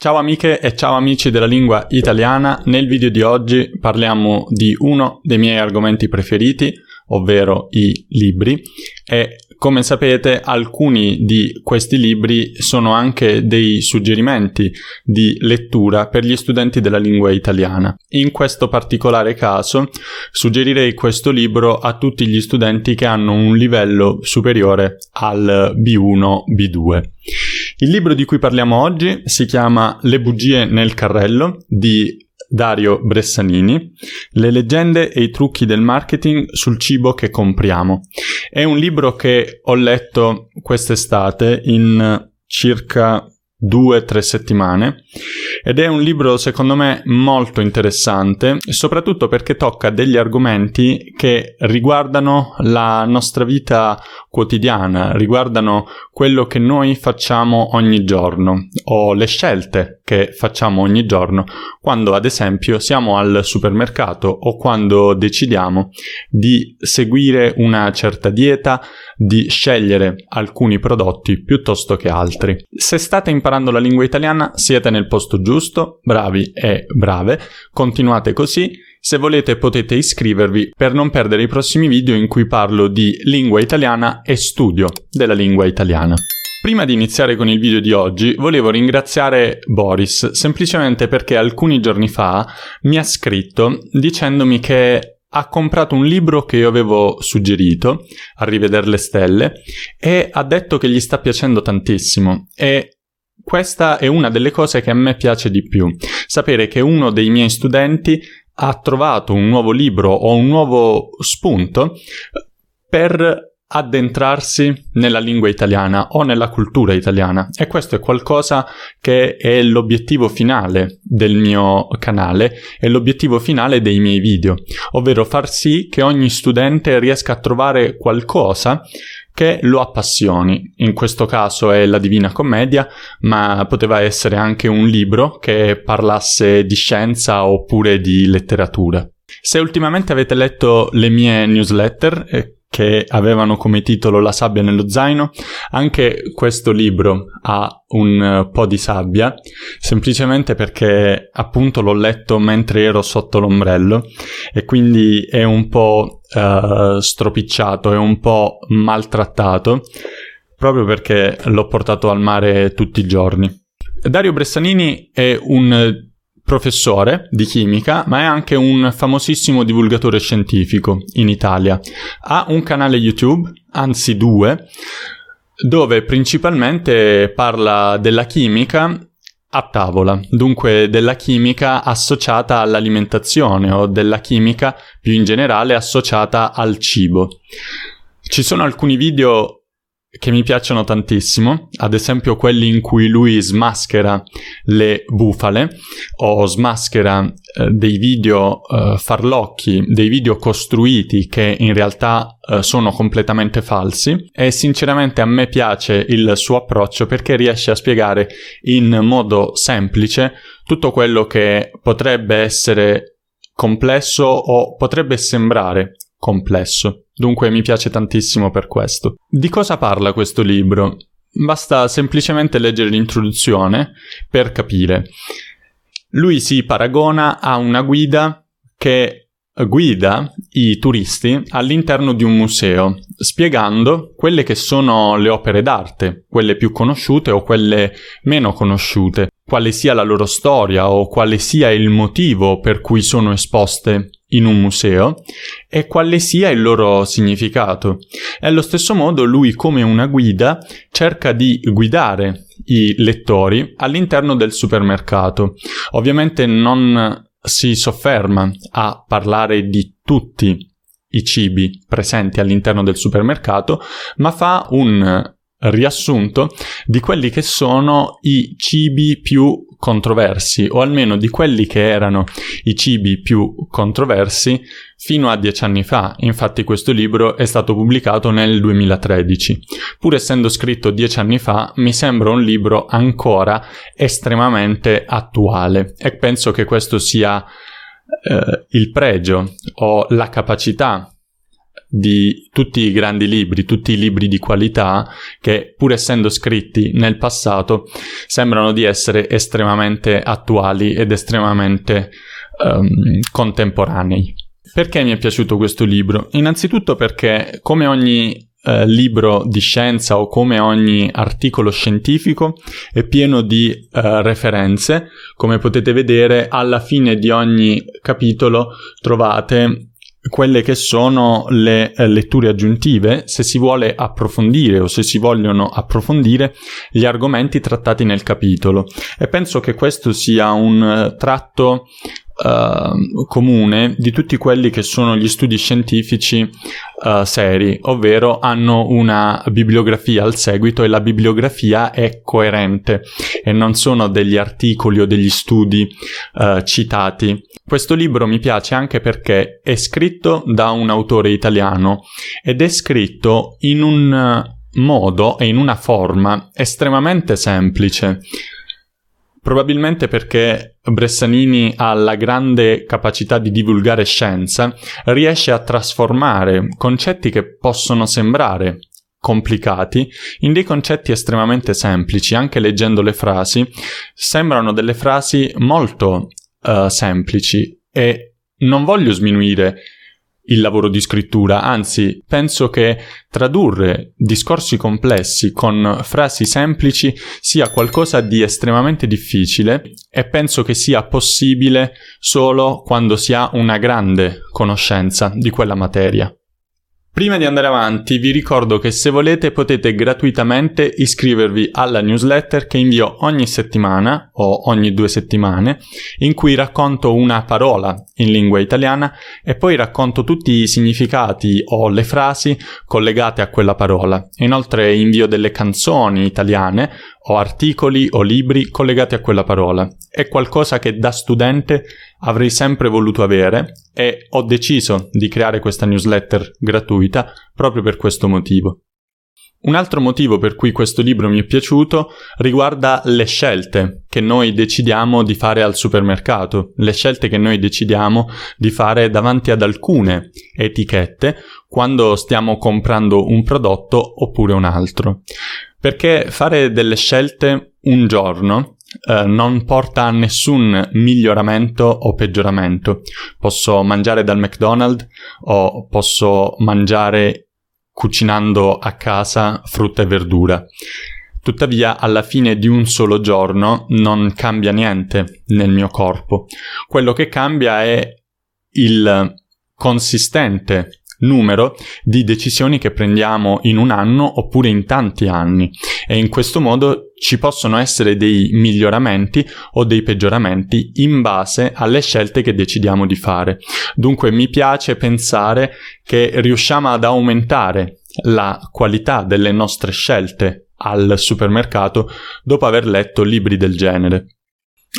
Ciao amiche e ciao amici della lingua italiana, nel video di oggi parliamo di uno dei miei argomenti preferiti, ovvero i libri e come sapete alcuni di questi libri sono anche dei suggerimenti di lettura per gli studenti della lingua italiana. In questo particolare caso suggerirei questo libro a tutti gli studenti che hanno un livello superiore al B1-B2. Il libro di cui parliamo oggi si chiama Le bugie nel carrello di Dario Bressanini, Le leggende e i trucchi del marketing sul cibo che compriamo. È un libro che ho letto quest'estate in circa due o tre settimane ed è un libro secondo me molto interessante soprattutto perché tocca degli argomenti che riguardano la nostra vita quotidiana, riguardano quello che noi facciamo ogni giorno o le scelte che facciamo ogni giorno quando ad esempio siamo al supermercato o quando decidiamo di seguire una certa dieta, di scegliere alcuni prodotti piuttosto che altri. Se state imparando la lingua italiana siete nel posto giusto, bravi e brave, continuate così. Se volete potete iscrivervi per non perdere i prossimi video in cui parlo di lingua italiana e studio della lingua italiana. Prima di iniziare con il video di oggi, volevo ringraziare Boris semplicemente perché alcuni giorni fa mi ha scritto dicendomi che ha comprato un libro che io avevo suggerito, a rivedere le stelle, e ha detto che gli sta piacendo tantissimo. E questa è una delle cose che a me piace di più, sapere che uno dei miei studenti ha trovato un nuovo libro o un nuovo spunto per addentrarsi nella lingua italiana o nella cultura italiana e questo è qualcosa che è l'obiettivo finale del mio canale e l'obiettivo finale dei miei video, ovvero far sì che ogni studente riesca a trovare qualcosa che lo appassioni. In questo caso è la Divina Commedia, ma poteva essere anche un libro che parlasse di scienza oppure di letteratura. Se ultimamente avete letto le mie newsletter, eh, che avevano come titolo La sabbia nello zaino. Anche questo libro ha un eh, po' di sabbia, semplicemente perché appunto l'ho letto mentre ero sotto l'ombrello e quindi è un po' uh, stropicciato, è un po' maltrattato, proprio perché l'ho portato al mare tutti i giorni. Dario Bressanini è un professore di chimica, ma è anche un famosissimo divulgatore scientifico in Italia. Ha un canale YouTube, anzi due, dove principalmente parla della chimica a tavola, dunque della chimica associata all'alimentazione o della chimica più in generale associata al cibo. Ci sono alcuni video che mi piacciono tantissimo, ad esempio quelli in cui lui smaschera le bufale o smaschera eh, dei video eh, farlocchi, dei video costruiti che in realtà eh, sono completamente falsi. E sinceramente a me piace il suo approccio perché riesce a spiegare in modo semplice tutto quello che potrebbe essere complesso o potrebbe sembrare complesso. Dunque mi piace tantissimo per questo. Di cosa parla questo libro? Basta semplicemente leggere l'introduzione per capire. Lui si paragona a una guida che guida i turisti all'interno di un museo, spiegando quelle che sono le opere d'arte, quelle più conosciute o quelle meno conosciute, quale sia la loro storia o quale sia il motivo per cui sono esposte in un museo e quale sia il loro significato. E allo stesso modo lui come una guida cerca di guidare i lettori all'interno del supermercato. Ovviamente non si sofferma a parlare di tutti i cibi presenti all'interno del supermercato, ma fa un riassunto di quelli che sono i cibi più controversi, o almeno di quelli che erano i cibi più controversi fino a dieci anni fa. Infatti questo libro è stato pubblicato nel 2013. Pur essendo scritto dieci anni fa, mi sembra un libro ancora estremamente attuale e penso che questo sia eh, il pregio o la capacità di tutti i grandi libri, tutti i libri di qualità che pur essendo scritti nel passato sembrano di essere estremamente attuali ed estremamente um, contemporanei. Perché mi è piaciuto questo libro? Innanzitutto perché come ogni eh, libro di scienza o come ogni articolo scientifico è pieno di eh, referenze. Come potete vedere, alla fine di ogni capitolo trovate quelle che sono le eh, letture aggiuntive se si vuole approfondire o se si vogliono approfondire gli argomenti trattati nel capitolo. E penso che questo sia un uh, tratto uh, comune di tutti quelli che sono gli studi scientifici uh, seri, ovvero hanno una bibliografia al seguito e la bibliografia è coerente e non sono degli articoli o degli studi uh, citati. Questo libro mi piace anche perché è scritto da un autore italiano ed è scritto in un modo e in una forma estremamente semplice. Probabilmente perché Bressanini ha la grande capacità di divulgare scienza, riesce a trasformare concetti che possono sembrare complicati in dei concetti estremamente semplici, anche leggendo le frasi, sembrano delle frasi molto uh, semplici e non voglio sminuire il lavoro di scrittura, anzi penso che tradurre discorsi complessi con frasi semplici sia qualcosa di estremamente difficile e penso che sia possibile solo quando si ha una grande conoscenza di quella materia. Prima di andare avanti vi ricordo che se volete potete gratuitamente iscrivervi alla newsletter che invio ogni settimana o ogni due settimane in cui racconto una parola in lingua italiana e poi racconto tutti i significati o le frasi collegate a quella parola. Inoltre invio delle canzoni italiane o articoli o libri collegati a quella parola. È qualcosa che da studente avrei sempre voluto avere e ho deciso di creare questa newsletter gratuita proprio per questo motivo. Un altro motivo per cui questo libro mi è piaciuto riguarda le scelte che noi decidiamo di fare al supermercato, le scelte che noi decidiamo di fare davanti ad alcune etichette quando stiamo comprando un prodotto oppure un altro. Perché fare delle scelte un giorno Uh, non porta a nessun miglioramento o peggioramento. Posso mangiare dal McDonald's o posso mangiare cucinando a casa frutta e verdura. Tuttavia, alla fine di un solo giorno non cambia niente nel mio corpo. Quello che cambia è il consistente numero di decisioni che prendiamo in un anno oppure in tanti anni e in questo modo ci possono essere dei miglioramenti o dei peggioramenti in base alle scelte che decidiamo di fare. Dunque mi piace pensare che riusciamo ad aumentare la qualità delle nostre scelte al supermercato dopo aver letto libri del genere.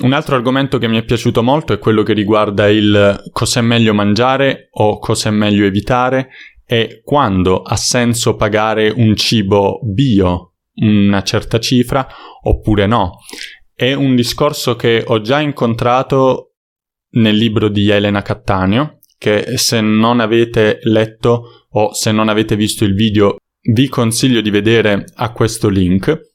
Un altro argomento che mi è piaciuto molto è quello che riguarda il cos'è meglio mangiare o cos'è meglio evitare e quando ha senso pagare un cibo bio una certa cifra oppure no. È un discorso che ho già incontrato nel libro di Elena Cattaneo, che se non avete letto o se non avete visto il video vi consiglio di vedere a questo link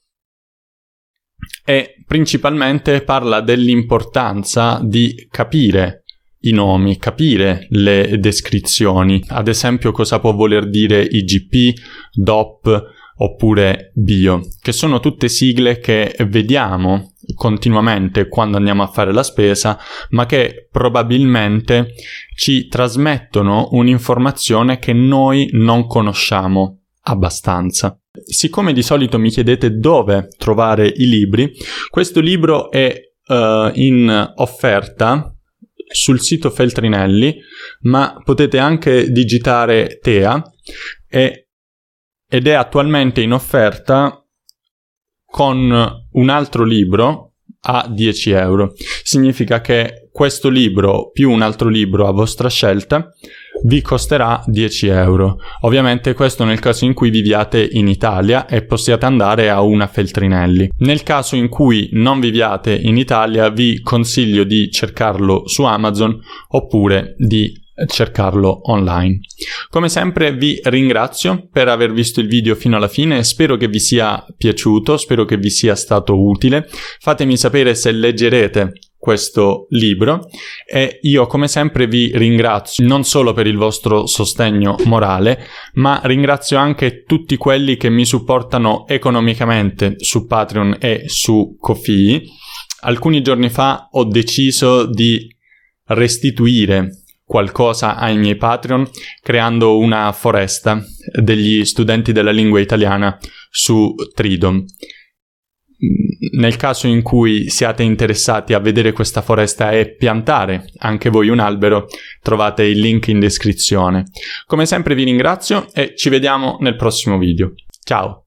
e principalmente parla dell'importanza di capire i nomi, capire le descrizioni, ad esempio cosa può voler dire IGP, DOP oppure bio, che sono tutte sigle che vediamo continuamente quando andiamo a fare la spesa, ma che probabilmente ci trasmettono un'informazione che noi non conosciamo abbastanza. Siccome di solito mi chiedete dove trovare i libri, questo libro è uh, in offerta sul sito Feltrinelli, ma potete anche digitare TEA e ed è attualmente in offerta con un altro libro a 10 euro. Significa che questo libro più un altro libro a vostra scelta vi costerà 10 euro. Ovviamente questo nel caso in cui viviate in Italia e possiate andare a una Feltrinelli. Nel caso in cui non viviate in Italia vi consiglio di cercarlo su Amazon oppure di cercarlo online. Come sempre vi ringrazio per aver visto il video fino alla fine, spero che vi sia piaciuto, spero che vi sia stato utile. Fatemi sapere se leggerete questo libro e io come sempre vi ringrazio non solo per il vostro sostegno morale, ma ringrazio anche tutti quelli che mi supportano economicamente su Patreon e su Kofi. Alcuni giorni fa ho deciso di restituire qualcosa ai miei Patreon creando una foresta degli studenti della lingua italiana su Tridom. Nel caso in cui siate interessati a vedere questa foresta e piantare anche voi un albero, trovate il link in descrizione. Come sempre vi ringrazio e ci vediamo nel prossimo video. Ciao!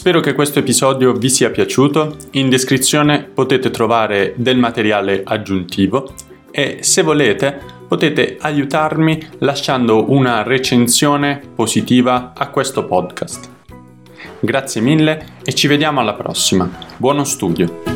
Spero che questo episodio vi sia piaciuto. In descrizione potete trovare del materiale aggiuntivo e se volete potete aiutarmi lasciando una recensione positiva a questo podcast. Grazie mille e ci vediamo alla prossima. Buono studio!